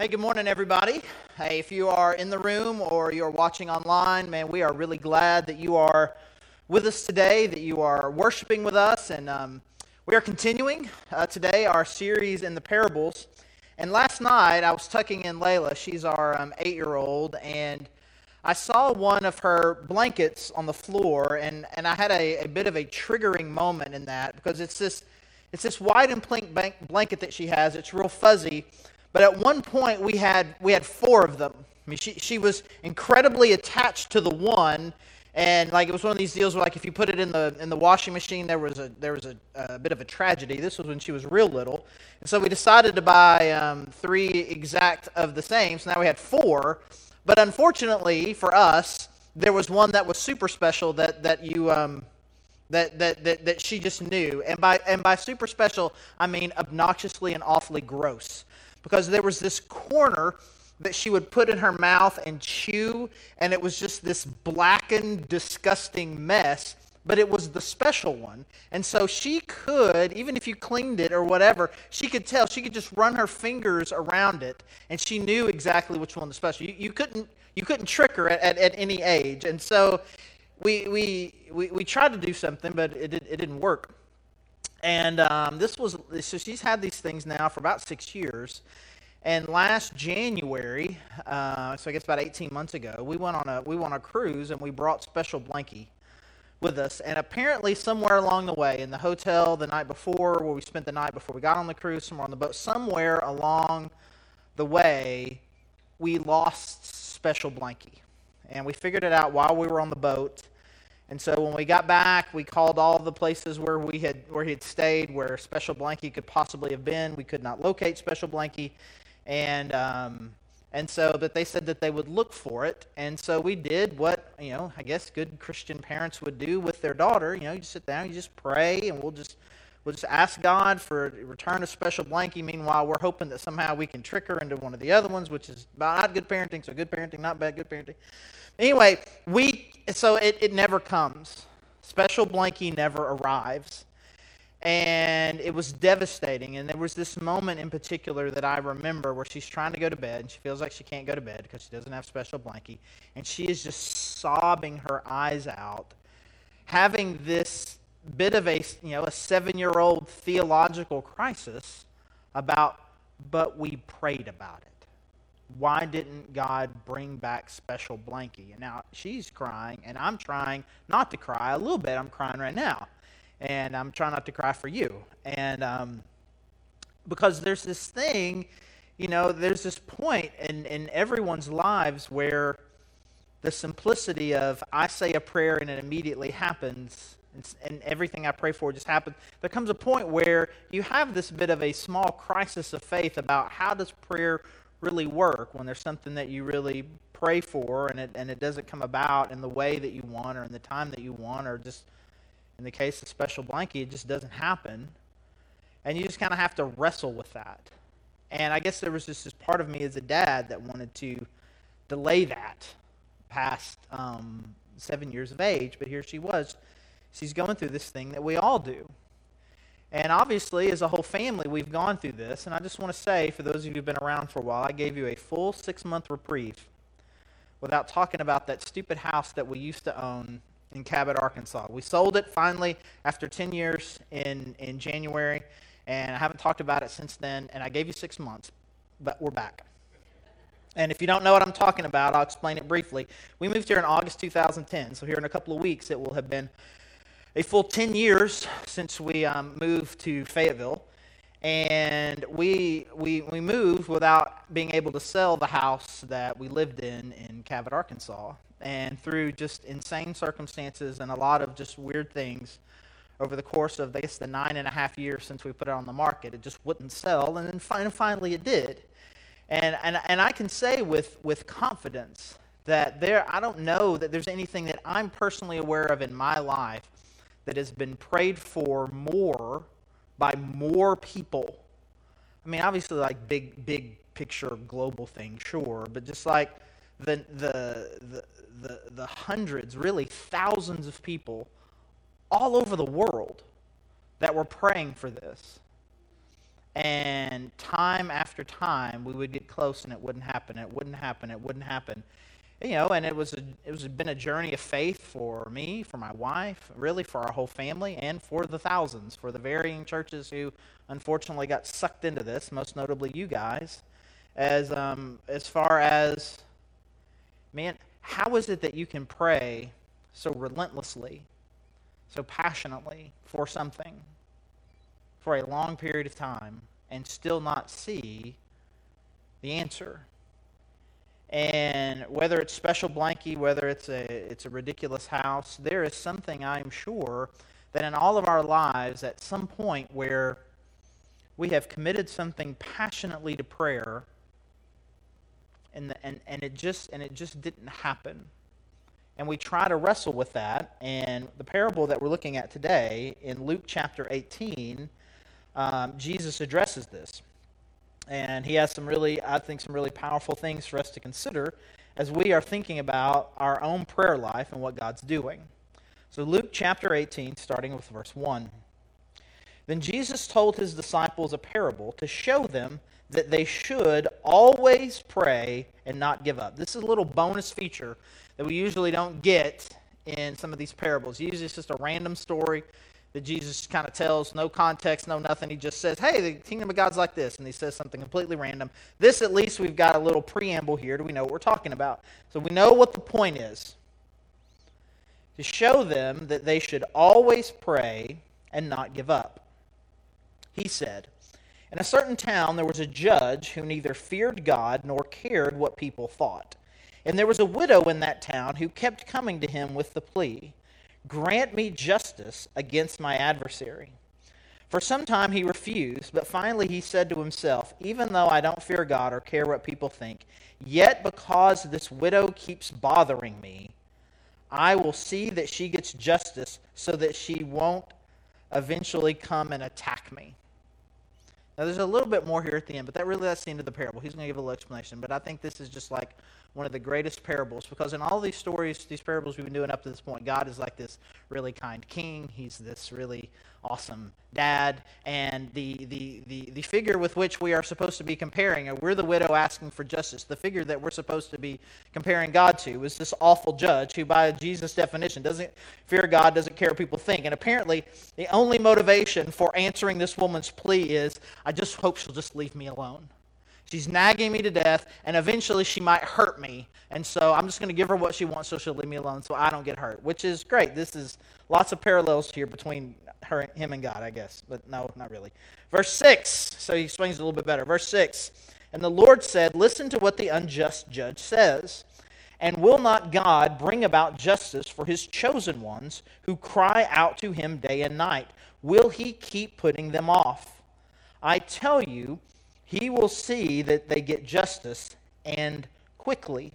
Hey, good morning, everybody. Hey, if you are in the room or you're watching online, man, we are really glad that you are with us today, that you are worshiping with us. And um, we are continuing uh, today our series in the parables. And last night, I was tucking in Layla. She's our um, eight year old. And I saw one of her blankets on the floor. And, and I had a, a bit of a triggering moment in that because it's this, it's this white and pink blanket that she has. It's real fuzzy but at one point, we had, we had four of them. I mean, she, she was incredibly attached to the one, and like it was one of these deals where like if you put it in the in the washing machine, there was a there was a, a bit of a tragedy. This was when she was real little, and so we decided to buy um, three exact of the same. So now we had four, but unfortunately for us, there was one that was super special that that you um, that, that, that, that she just knew. And by, and by super special, I mean obnoxiously and awfully gross because there was this corner that she would put in her mouth and chew, and it was just this blackened, disgusting mess. But it was the special one. And so she could, even if you cleaned it or whatever, she could tell. She could just run her fingers around it, and she knew exactly which one was special. You, you, couldn't, you couldn't trick her at, at, at any age. And so we, we, we, we tried to do something, but it, it didn't work. And um, this was so she's had these things now for about six years. And last January, uh, so I guess about 18 months ago, we went on a we went on a cruise and we brought Special Blankie with us. And apparently, somewhere along the way, in the hotel the night before, where we spent the night before we got on the cruise, somewhere on the boat, somewhere along the way, we lost Special Blankie, And we figured it out while we were on the boat. And so when we got back, we called all the places where we had where he had stayed, where Special Blanky could possibly have been. We could not locate Special Blanky, and um, and so but they said that they would look for it, and so we did what you know I guess good Christian parents would do with their daughter. You know, you sit down, you just pray, and we'll just we'll just ask God for a return of Special blankie. Meanwhile, we're hoping that somehow we can trick her into one of the other ones, which is not good parenting. So good parenting, not bad, good parenting. Anyway, we so it, it never comes. Special blankie never arrives. And it was devastating. And there was this moment in particular that I remember where she's trying to go to bed and she feels like she can't go to bed because she doesn't have Special blankie. And she is just sobbing her eyes out, having this bit of a you know a seven year old theological crisis about but we prayed about it why didn't God bring back Special blankie? And now she's crying, and I'm trying not to cry a little bit. I'm crying right now, and I'm trying not to cry for you. And um, because there's this thing, you know, there's this point in, in everyone's lives where the simplicity of I say a prayer and it immediately happens and, and, everything I pray for just happens. There comes a point where you have this bit of a small crisis of faith about how does prayer really work, when there's something that you really pray for and it, and it doesn't come about in the way that you want or in the time that you want, or just in the case of Special Blanky, it just doesn't happen. And you just kind of have to wrestle with that. And I guess there was just this part of me as a dad that wanted to delay that past um, seven years of age, but here she was. She's going through this thing that we all do. And obviously, as a whole family, we've gone through this. And I just want to say, for those of you who've been around for a while, I gave you a full six month reprieve without talking about that stupid house that we used to own in Cabot, Arkansas. We sold it finally after 10 years in, in January, and I haven't talked about it since then. And I gave you six months, but we're back. And if you don't know what I'm talking about, I'll explain it briefly. We moved here in August 2010, so here in a couple of weeks it will have been a full 10 years since we um, moved to Fayetteville. And we, we, we moved without being able to sell the house that we lived in in Cabot, Arkansas. And through just insane circumstances and a lot of just weird things over the course of, I guess, the nine and a half years since we put it on the market, it just wouldn't sell. And then finally it did. And, and, and I can say with, with confidence that there, I don't know that there's anything that I'm personally aware of in my life that has been prayed for more by more people. I mean, obviously, like big, big picture global thing, sure, but just like the, the, the, the, the hundreds, really thousands of people all over the world that were praying for this. And time after time, we would get close and it wouldn't happen. It wouldn't happen. It wouldn't happen. You know, and it was a, it was been a journey of faith for me, for my wife, really for our whole family, and for the thousands, for the varying churches who unfortunately got sucked into this, most notably you guys. As um, as far as man, how is it that you can pray so relentlessly, so passionately for something for a long period of time and still not see the answer? And whether it's special blankie, whether it's a it's a ridiculous house, there is something I'm sure that in all of our lives at some point where we have committed something passionately to prayer and, the, and, and it just and it just didn't happen. And we try to wrestle with that. And the parable that we're looking at today in luke chapter 18 um, jesus addresses this and he has some really i think some really powerful things for us to consider as we are thinking about our own prayer life and what god's doing so luke chapter 18 starting with verse 1 then jesus told his disciples a parable to show them that they should always pray and not give up. This is a little bonus feature that we usually don't get in some of these parables. Usually it's just a random story that Jesus kind of tells, no context, no nothing. He just says, hey, the kingdom of God's like this. And he says something completely random. This, at least, we've got a little preamble here. Do we know what we're talking about? So we know what the point is to show them that they should always pray and not give up. He said, in a certain town, there was a judge who neither feared God nor cared what people thought. And there was a widow in that town who kept coming to him with the plea Grant me justice against my adversary. For some time he refused, but finally he said to himself, Even though I don't fear God or care what people think, yet because this widow keeps bothering me, I will see that she gets justice so that she won't eventually come and attack me. Now, there's a little bit more here at the end, but that really that's the end of the parable. He's going to give a little explanation, but I think this is just like one of the greatest parables because in all these stories, these parables we've been doing up to this point, God is like this really kind king. He's this really awesome dad, and the the the, the figure with which we are supposed to be comparing, we're the widow asking for justice. The figure that we're supposed to be comparing God to is this awful judge who, by Jesus' definition, doesn't fear God, doesn't care what people think, and apparently the only motivation for answering this woman's plea is, I just hope she'll just leave me alone. She's nagging me to death, and eventually she might hurt me. And so I'm just going to give her what she wants so she'll leave me alone so I don't get hurt, which is great. This is lots of parallels here between her, him and God, I guess. But no, not really. Verse 6, so he it a little bit better. Verse 6 And the Lord said, Listen to what the unjust judge says. And will not God bring about justice for his chosen ones who cry out to him day and night? Will he keep putting them off? I tell you, he will see that they get justice and quickly.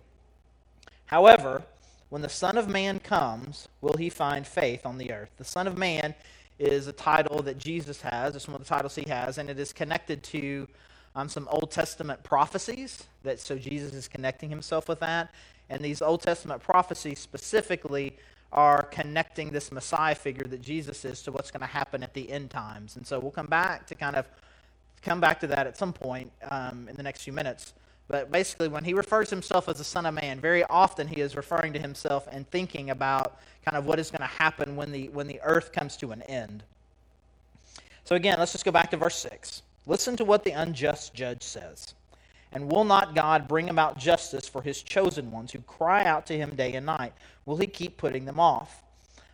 However, when the Son of Man comes, will he find faith on the earth? The Son of Man is a title that Jesus has. It's one of the titles he has, and it is connected to um, some Old Testament prophecies. That so Jesus is connecting himself with that, and these Old Testament prophecies specifically are connecting this Messiah figure that Jesus is to what's going to happen at the end times. And so we'll come back to kind of come back to that at some point um, in the next few minutes. But basically, when he refers himself as the Son of Man, very often he is referring to himself and thinking about kind of what is going to happen when the, when the earth comes to an end. So, again, let's just go back to verse 6. Listen to what the unjust judge says. And will not God bring about justice for his chosen ones who cry out to him day and night? Will he keep putting them off?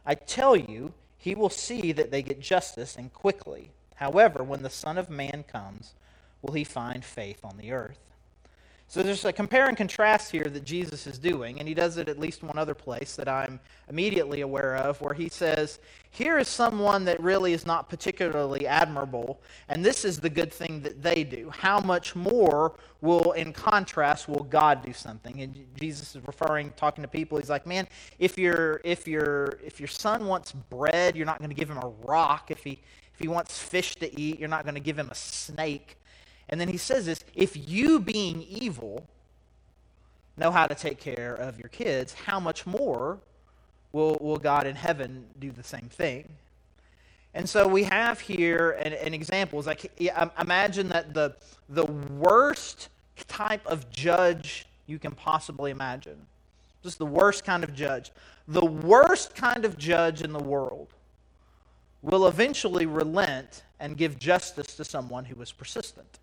I tell you, he will see that they get justice and quickly. However, when the Son of Man comes, will he find faith on the earth? So there's a compare and contrast here that Jesus is doing, and he does it at least one other place that I'm immediately aware of, where he says, Here is someone that really is not particularly admirable, and this is the good thing that they do. How much more will, in contrast, will God do something? And Jesus is referring, talking to people, he's like, Man, if your if your if your son wants bread, you're not going to give him a rock. If he he wants fish to eat, you're not going to give him a snake. And then he says this if you, being evil, know how to take care of your kids, how much more will, will God in heaven do the same thing? And so we have here an, an example. Like imagine that the the worst type of judge you can possibly imagine. Just the worst kind of judge. The worst kind of judge in the world will eventually relent and give justice to someone who is persistent.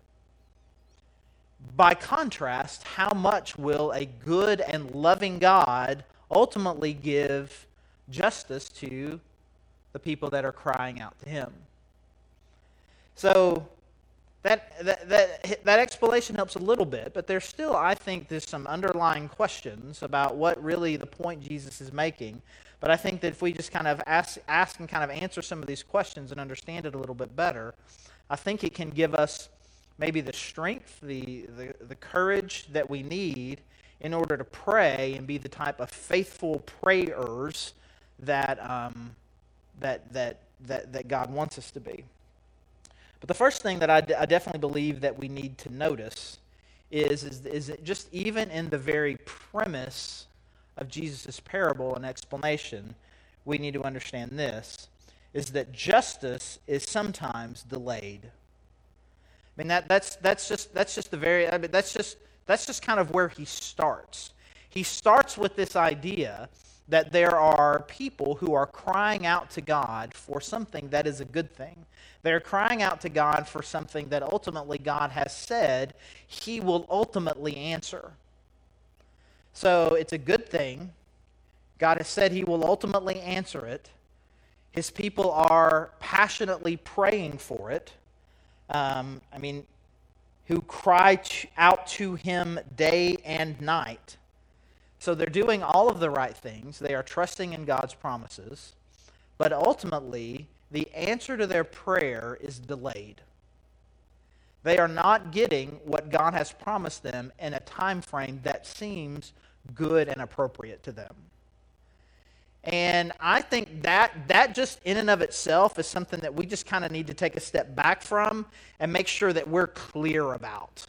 By contrast, how much will a good and loving God ultimately give justice to the people that are crying out to him? So that, that, that, that explanation helps a little bit, but there's still, I think, there's some underlying questions about what really the point Jesus is making. But I think that if we just kind of ask, ask and kind of answer some of these questions and understand it a little bit better, I think it can give us maybe the strength, the, the, the courage that we need in order to pray and be the type of faithful prayers that, um, that, that, that, that God wants us to be. But the first thing that I, d- I definitely believe that we need to notice is, is, is just even in the very premise of Jesus' parable and explanation, we need to understand this is that justice is sometimes delayed. I mean that, that's, that's just that's just the very I mean, that's just that's just kind of where he starts. He starts with this idea that there are people who are crying out to God for something that is a good thing. They're crying out to God for something that ultimately God has said he will ultimately answer. So it's a good thing. God has said he will ultimately answer it. His people are passionately praying for it. Um, I mean, who cry out to him day and night. So they're doing all of the right things. They are trusting in God's promises. But ultimately, the answer to their prayer is delayed. They are not getting what God has promised them in a time frame that seems good and appropriate to them. And I think that that just in and of itself is something that we just kind of need to take a step back from and make sure that we're clear about.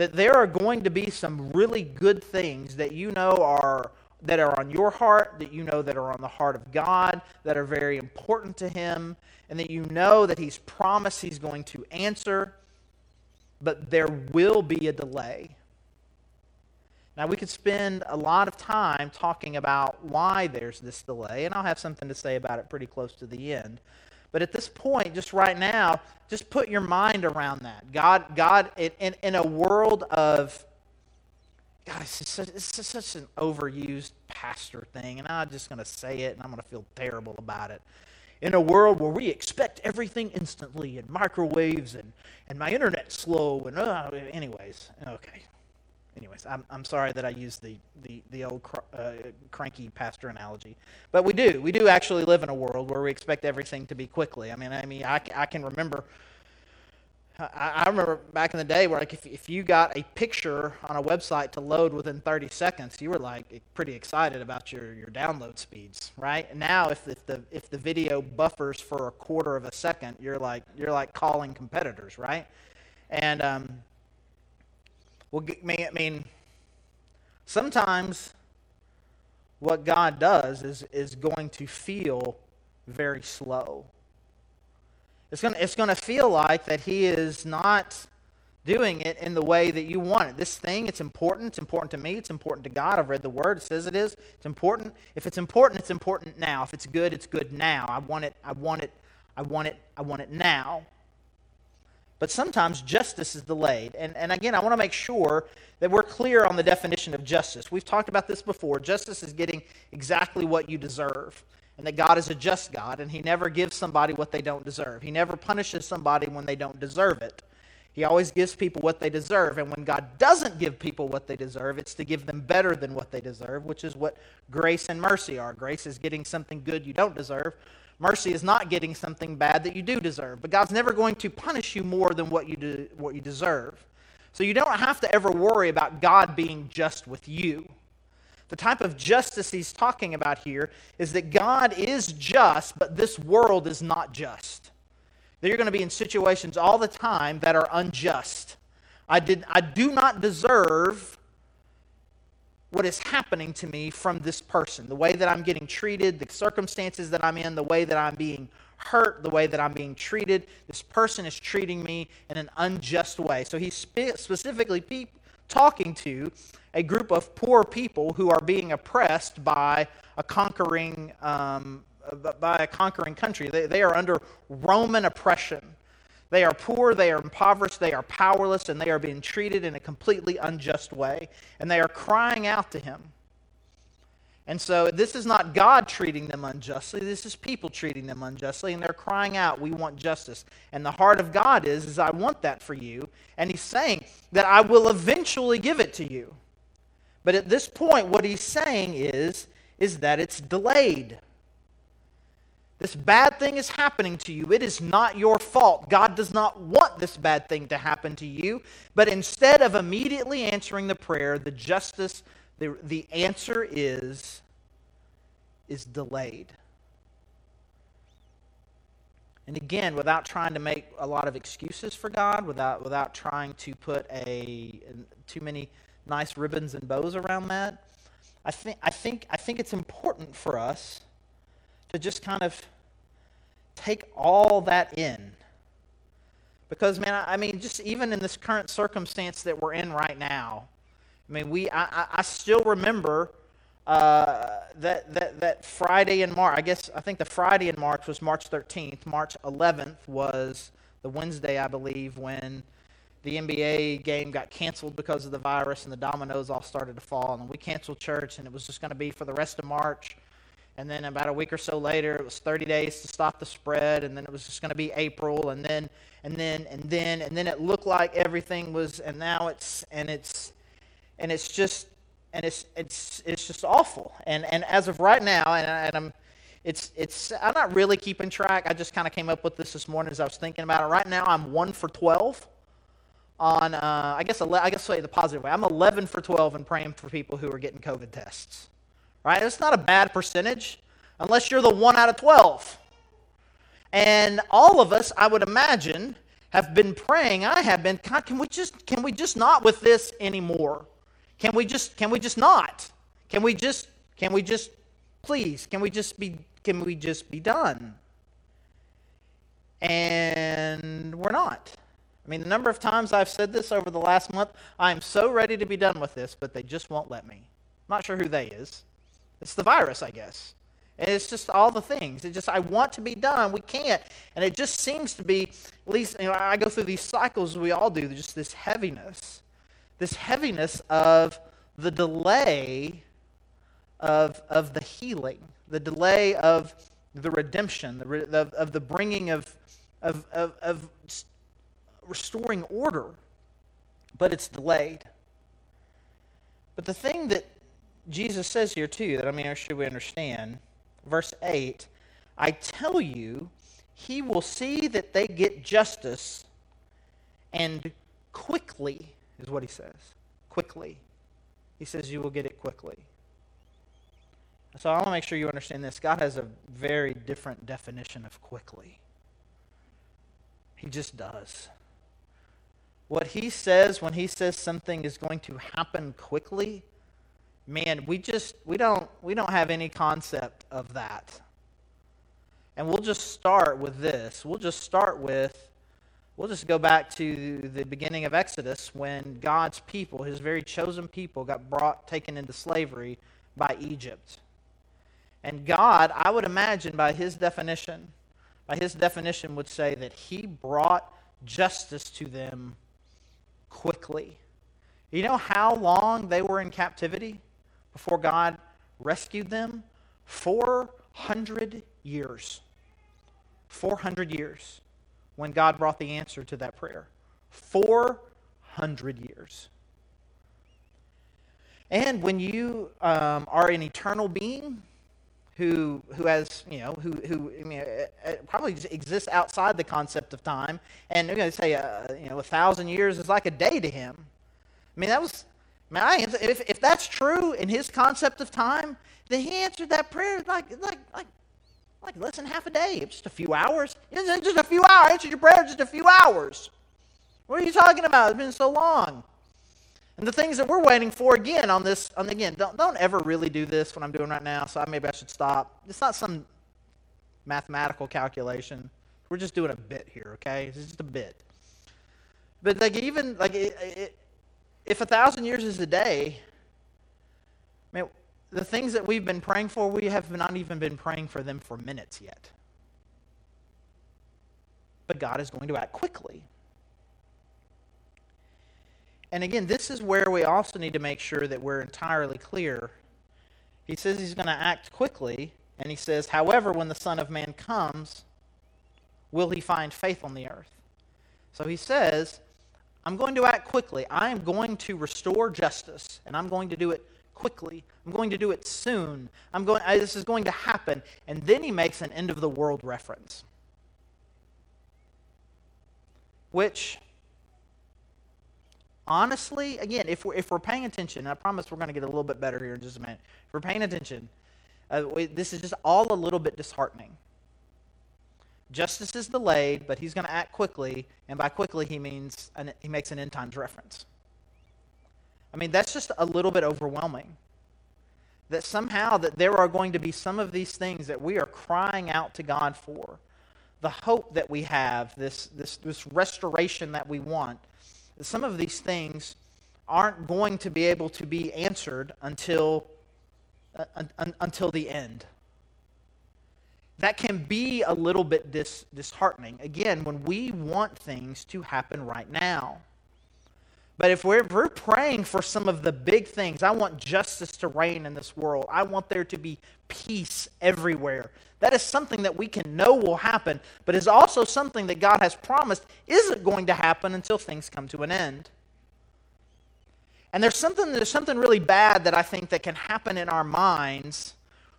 That there are going to be some really good things that you know are that are on your heart, that you know that are on the heart of God, that are very important to him, and that you know that he's promised he's going to answer, but there will be a delay. Now, we could spend a lot of time talking about why there's this delay, and I'll have something to say about it pretty close to the end. But at this point, just right now, just put your mind around that. God, God, in, in a world of, God, it's, such, it's such an overused pastor thing, and I'm just going to say it, and I'm going to feel terrible about it. In a world where we expect everything instantly, and microwaves, and, and my internet's slow, and uh, anyways, okay, anyways, I'm, I'm sorry that I used the, the, the old cr- uh, cranky pastor analogy. But we do. We do actually live in a world where we expect everything to be quickly. I mean, I mean, I, I can remember. I, I remember back in the day where, like, if, if you got a picture on a website to load within 30 seconds, you were like pretty excited about your, your download speeds, right? Now, if, if the if the video buffers for a quarter of a second, you're like you're like calling competitors, right? And um, well, may I mean, sometimes what God does is, is going to feel very slow. It's going, to, it's going to feel like that He is not doing it in the way that you want it. This thing, it's important. It's important to me. It's important to God. I've read the Word. It says it is. It's important. If it's important, it's important now. If it's good, it's good now. I want it. I want it. I want it. I want it now. But sometimes justice is delayed. And, and again, I want to make sure that we're clear on the definition of justice. We've talked about this before. Justice is getting exactly what you deserve. And that God is a just God, and He never gives somebody what they don't deserve. He never punishes somebody when they don't deserve it. He always gives people what they deserve. And when God doesn't give people what they deserve, it's to give them better than what they deserve, which is what grace and mercy are. Grace is getting something good you don't deserve. Mercy is not getting something bad that you do deserve. But God's never going to punish you more than what you, do, what you deserve. So you don't have to ever worry about God being just with you. The type of justice he's talking about here is that God is just, but this world is not just. You're going to be in situations all the time that are unjust. I, did, I do not deserve what is happening to me from this person, the way that I'm getting treated, the circumstances that I'm in, the way that I'm being hurt the way that I'm being treated. This person is treating me in an unjust way. So he's spe- specifically pe- talking to a group of poor people who are being oppressed by a conquering um, by a conquering country. They, they are under Roman oppression. They are poor, they are impoverished, they are powerless, and they are being treated in a completely unjust way. And they are crying out to him. And so this is not God treating them unjustly, this is people treating them unjustly, and they're crying out, We want justice. And the heart of God is, is I want that for you. And he's saying that I will eventually give it to you. But at this point, what he's saying is, is that it's delayed. This bad thing is happening to you. It is not your fault. God does not want this bad thing to happen to you. But instead of immediately answering the prayer, the justice, the, the answer is, is delayed. And again, without trying to make a lot of excuses for God, without, without trying to put a, too many nice ribbons and bows around that, I think, I think, I think it's important for us to just kind of take all that in. Because, man, I mean, just even in this current circumstance that we're in right now, I mean, we, I, I still remember uh, that, that, that Friday in March, I guess, I think the Friday in March was March 13th. March 11th was the Wednesday, I believe, when the NBA game got canceled because of the virus and the dominoes all started to fall. And we canceled church, and it was just going to be for the rest of March. And then about a week or so later, it was 30 days to stop the spread, and then it was just going to be April, and then and then and then and then it looked like everything was, and now it's and it's and it's just and it's it's it's just awful. And and as of right now, and, and I'm it's it's I'm not really keeping track. I just kind of came up with this this morning as I was thinking about it. Right now, I'm one for 12 on uh, I guess I guess say the positive way. I'm 11 for 12 in praying for people who are getting COVID tests right? It's not a bad percentage unless you're the one out of 12. And all of us, I would imagine, have been praying. I have been, God, can we just can we just not with this anymore? Can we just can we just not? Can we just can we just please can we just be can we just be done? And we're not. I mean, the number of times I've said this over the last month, I am so ready to be done with this, but they just won't let me. I'm not sure who they is. It's the virus, I guess. And it's just all the things. It just I want to be done. We can't. And it just seems to be, at least you know, I go through these cycles we all do, just this heaviness. This heaviness of the delay of, of the healing, the delay of the redemption, the, re, of, of the bringing of, of, of, of restoring order. But it's delayed. But the thing that Jesus says here too that I mean, should we understand? Verse 8 I tell you, he will see that they get justice, and quickly is what he says. Quickly. He says, You will get it quickly. So I want to make sure you understand this. God has a very different definition of quickly. He just does. What he says when he says something is going to happen quickly man, we just we don't we don't have any concept of that. And we'll just start with this. We'll just start with we'll just go back to the beginning of Exodus when God's people, his very chosen people got brought taken into slavery by Egypt. And God, I would imagine by his definition, by his definition would say that he brought justice to them quickly. You know how long they were in captivity? Before God rescued them? 400 years. 400 years when God brought the answer to that prayer. 400 years. And when you um, are an eternal being who, who has, you know, who, who I mean, probably exists outside the concept of time, and you know, say, uh, you know, a thousand years is like a day to him. I mean, that was Man, if, if that's true in his concept of time, then he answered that prayer like, like, like, like less than half a day, just a few hours. Just a few hours. Answered your prayer just a few hours. What are you talking about? It's been so long. And the things that we're waiting for again on this, and again, don't, don't ever really do this what I'm doing right now, so maybe I should stop. It's not some mathematical calculation. We're just doing a bit here, okay? It's just a bit. But like even like it, it, if a thousand years is a day, man, the things that we've been praying for, we have not even been praying for them for minutes yet. But God is going to act quickly. And again, this is where we also need to make sure that we're entirely clear. He says he's going to act quickly, and he says, however, when the Son of Man comes, will he find faith on the earth? So he says, I'm going to act quickly. I am going to restore justice, and I'm going to do it quickly. I'm going to do it soon. I'm going, this is going to happen. And then he makes an end of the world reference. Which, honestly, again, if we're, if we're paying attention, I promise we're going to get a little bit better here in just a minute. If we're paying attention, uh, this is just all a little bit disheartening. Justice is delayed, but he's going to act quickly, and by quickly he means an, he makes an end times reference. I mean, that's just a little bit overwhelming. That somehow that there are going to be some of these things that we are crying out to God for. The hope that we have, this, this, this restoration that we want, That some of these things aren't going to be able to be answered until, uh, un, until the end. That can be a little bit dis, disheartening. Again, when we want things to happen right now. But if we're, if we're praying for some of the big things, I want justice to reign in this world. I want there to be peace everywhere. That is something that we can know will happen, but is also something that God has promised isn't going to happen until things come to an end. And there's something, there's something really bad that I think that can happen in our minds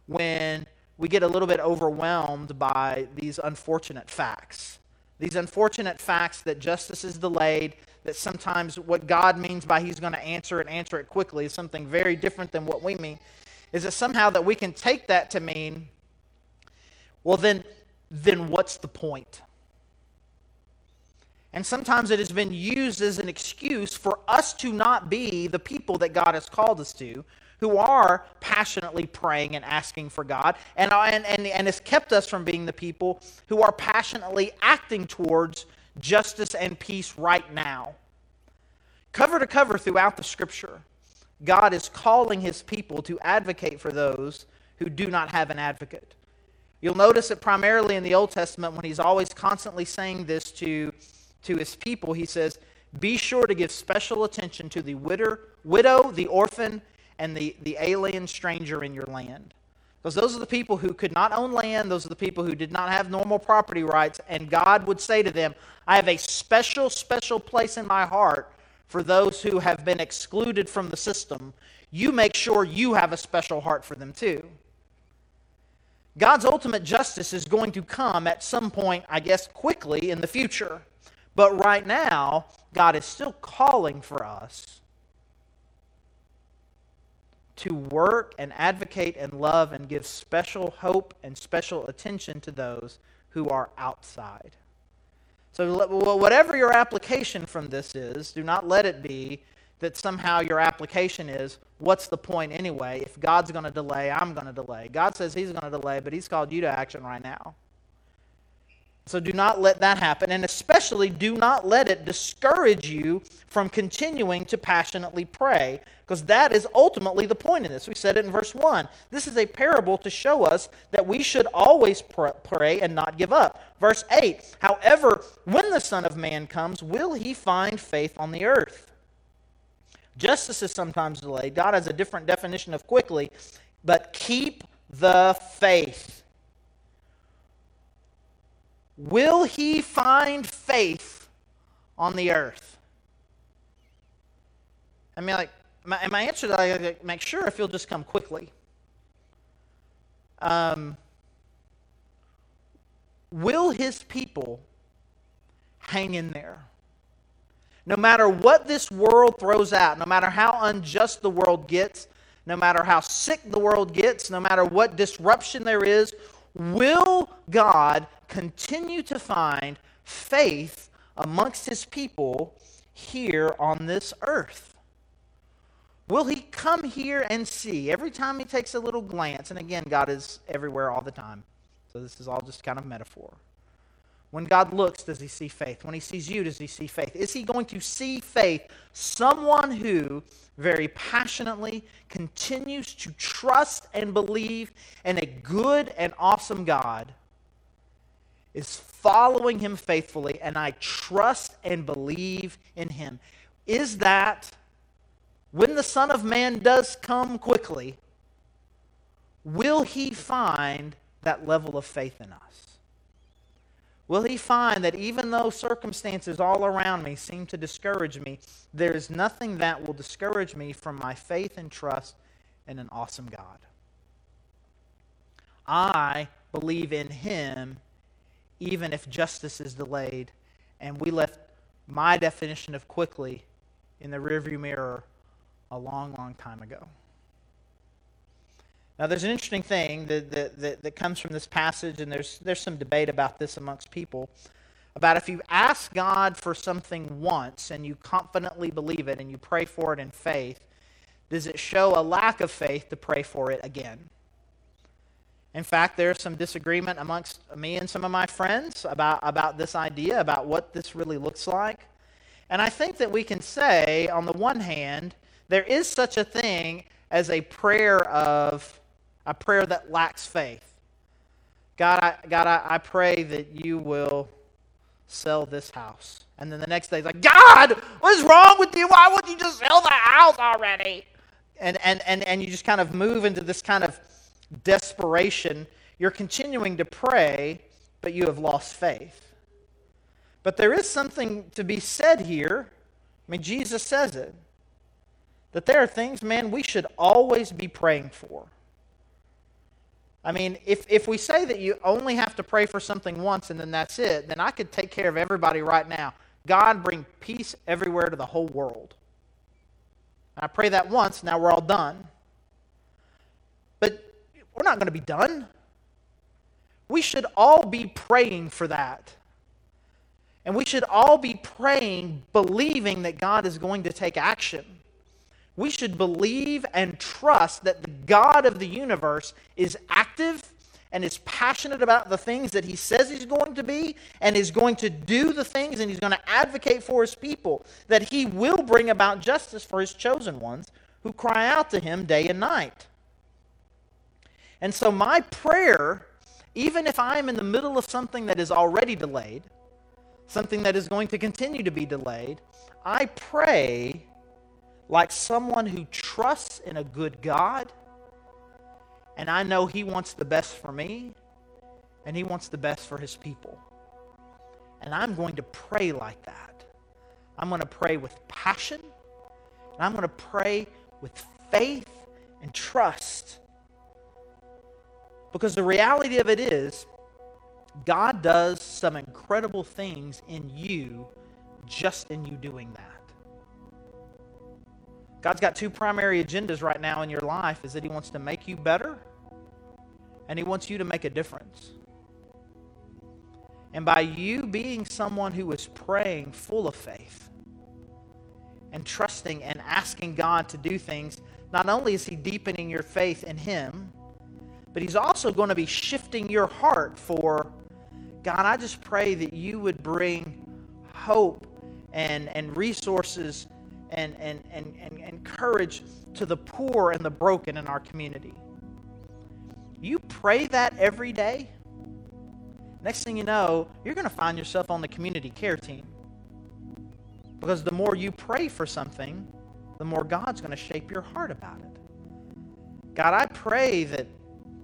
when we get a little bit overwhelmed by these unfortunate facts. These unfortunate facts that justice is delayed, that sometimes what God means by He's going to answer it, answer it quickly, is something very different than what we mean. Is that somehow that we can take that to mean, well, then, then what's the point? And sometimes it has been used as an excuse for us to not be the people that God has called us to, who are passionately praying and asking for God, and, and, and, and has kept us from being the people who are passionately acting towards justice and peace right now. Cover to cover throughout the scripture, God is calling his people to advocate for those who do not have an advocate. You'll notice it primarily in the Old Testament when he's always constantly saying this to, to his people. He says, Be sure to give special attention to the widow, widow the orphan, and the, the alien stranger in your land. Because those are the people who could not own land, those are the people who did not have normal property rights, and God would say to them, I have a special, special place in my heart for those who have been excluded from the system. You make sure you have a special heart for them too. God's ultimate justice is going to come at some point, I guess, quickly in the future. But right now, God is still calling for us to work and advocate and love and give special hope and special attention to those who are outside. So, whatever your application from this is, do not let it be that somehow your application is, what's the point anyway? If God's going to delay, I'm going to delay. God says He's going to delay, but He's called you to action right now. So do not let that happen. And especially do not let it discourage you from continuing to passionately pray, because that is ultimately the point of this. We said it in verse 1. This is a parable to show us that we should always pray and not give up. Verse 8 However, when the Son of Man comes, will he find faith on the earth? Justice is sometimes delayed. God has a different definition of quickly, but keep the faith. Will he find faith on the earth? I mean, like, my, my answer to that, I make sure if he'll just come quickly. Um, will his people hang in there? No matter what this world throws out, no matter how unjust the world gets, no matter how sick the world gets, no matter what disruption there is, will God continue to find faith amongst his people here on this earth? Will he come here and see every time he takes a little glance? And again, God is everywhere all the time. So this is all just kind of metaphor. When God looks, does he see faith? When he sees you, does he see faith? Is he going to see faith? Someone who very passionately continues to trust and believe in a good and awesome God is following him faithfully, and I trust and believe in him. Is that when the Son of Man does come quickly, will he find that level of faith in us? Will he find that even though circumstances all around me seem to discourage me, there is nothing that will discourage me from my faith and trust in an awesome God? I believe in him even if justice is delayed, and we left my definition of quickly in the rearview mirror a long, long time ago. Now, there's an interesting thing that, that, that, that, comes from this passage, and there's, there's some debate about this amongst people. About if you ask God for something once and you confidently believe it and you pray for it in faith, does it show a lack of faith to pray for it again? In fact, there's some disagreement amongst me and some of my friends about, about this idea, about what this really looks like. And I think that we can say, on the one hand, there is such a thing as a prayer of a prayer that lacks faith. God, I, God, I, I pray that you will sell this house. And then the next day, he's like, God, what is wrong with you? Why wouldn't you just sell the house already? And, and, and, and you just kind of move into this kind of desperation. You're continuing to pray, but you have lost faith. But there is something to be said here. I mean, Jesus says it that there are things, man, we should always be praying for. I mean, if, if we say that you only have to pray for something once and then that's it, then I could take care of everybody right now. God, bring peace everywhere to the whole world. And I pray that once, now we're all done. But we're not going to be done. We should all be praying for that. And we should all be praying, believing that God is going to take action we should believe and trust that the God of the universe is active and is passionate about the things that he says he's going to be and is going to do the things and he's going to advocate for his people, that he will bring about justice for his chosen ones who cry out to him day and night. And so, my prayer, even if I am in the middle of something that is already delayed, something that is going to continue to be delayed, I pray like someone who trusts in a good God. And I know He wants the best for me, and He wants the best for His people. And I'm going to pray like that. I'm going to pray with passion, and I'm going to pray with faith and trust. Because the reality of it is, God does some incredible things in you just in you doing that. God's got two primary agendas right now in your life is that he wants to make you better and he wants you to make a difference. And by you being someone who is praying full of faith and trusting and asking God to do things, not only is he deepening your faith in him, but he's also going to be shifting your heart for God, I just pray that you would bring hope and, and resources and, and, and, and, and courage to the poor and the broken in our community. You pray that every day. Next thing you know, you're going to find yourself on the community care team. Because the more you pray for something, the more God's going to shape your heart about it. God, I pray that,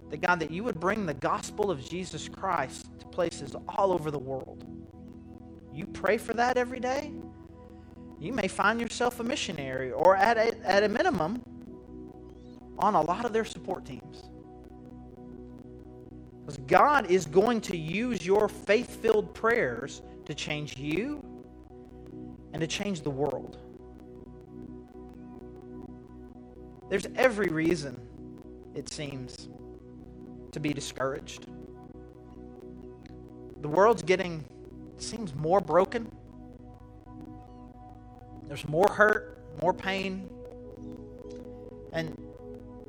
that God, that you would bring the gospel of Jesus Christ to places all over the world. You pray for that every day? You may find yourself a missionary or at a, at a minimum on a lot of their support teams. Because God is going to use your faith filled prayers to change you and to change the world. There's every reason, it seems, to be discouraged. The world's getting, seems more broken there's more hurt, more pain. And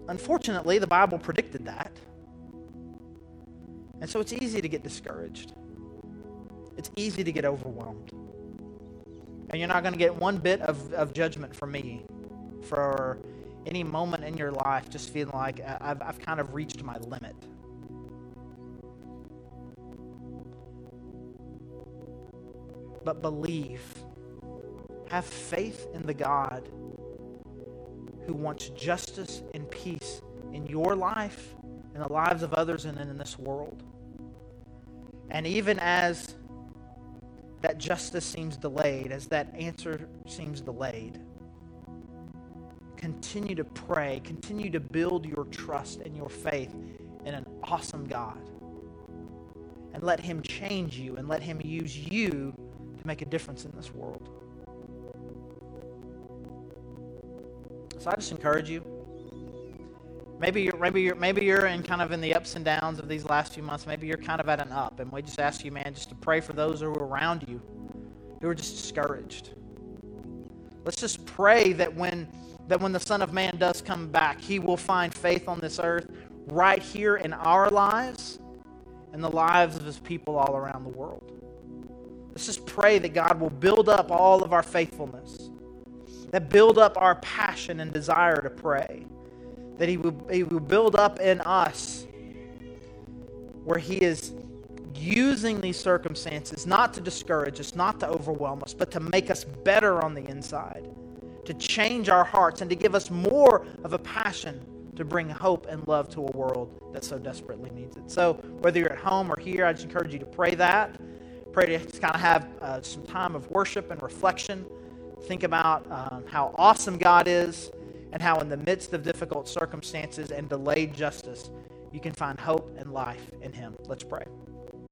unfortunately, the Bible predicted that. And so it's easy to get discouraged. It's easy to get overwhelmed. And you're not going to get one bit of, of judgment from me for any moment in your life just feeling like uh, I've, I've kind of reached my limit. But believe, have faith in the God who wants justice and peace in your life, in the lives of others, and in this world. And even as that justice seems delayed, as that answer seems delayed, continue to pray, continue to build your trust and your faith in an awesome God. And let Him change you and let Him use you to make a difference in this world. So I just encourage you. Maybe you're, maybe you're, maybe you're in kind of in the ups and downs of these last few months. Maybe you're kind of at an up, and we just ask you, man, just to pray for those who are around you who are just discouraged. Let's just pray that when that when the Son of Man does come back, he will find faith on this earth right here in our lives and the lives of his people all around the world. Let's just pray that God will build up all of our faithfulness, that build up our passion and desire to pray that he will, he will build up in us where he is using these circumstances not to discourage us, not to overwhelm us, but to make us better on the inside, to change our hearts, and to give us more of a passion to bring hope and love to a world that so desperately needs it. So, whether you're at home or here, I just encourage you to pray that. Pray to kind of have uh, some time of worship and reflection. Think about um, how awesome God is and how, in the midst of difficult circumstances and delayed justice, you can find hope and life in Him. Let's pray.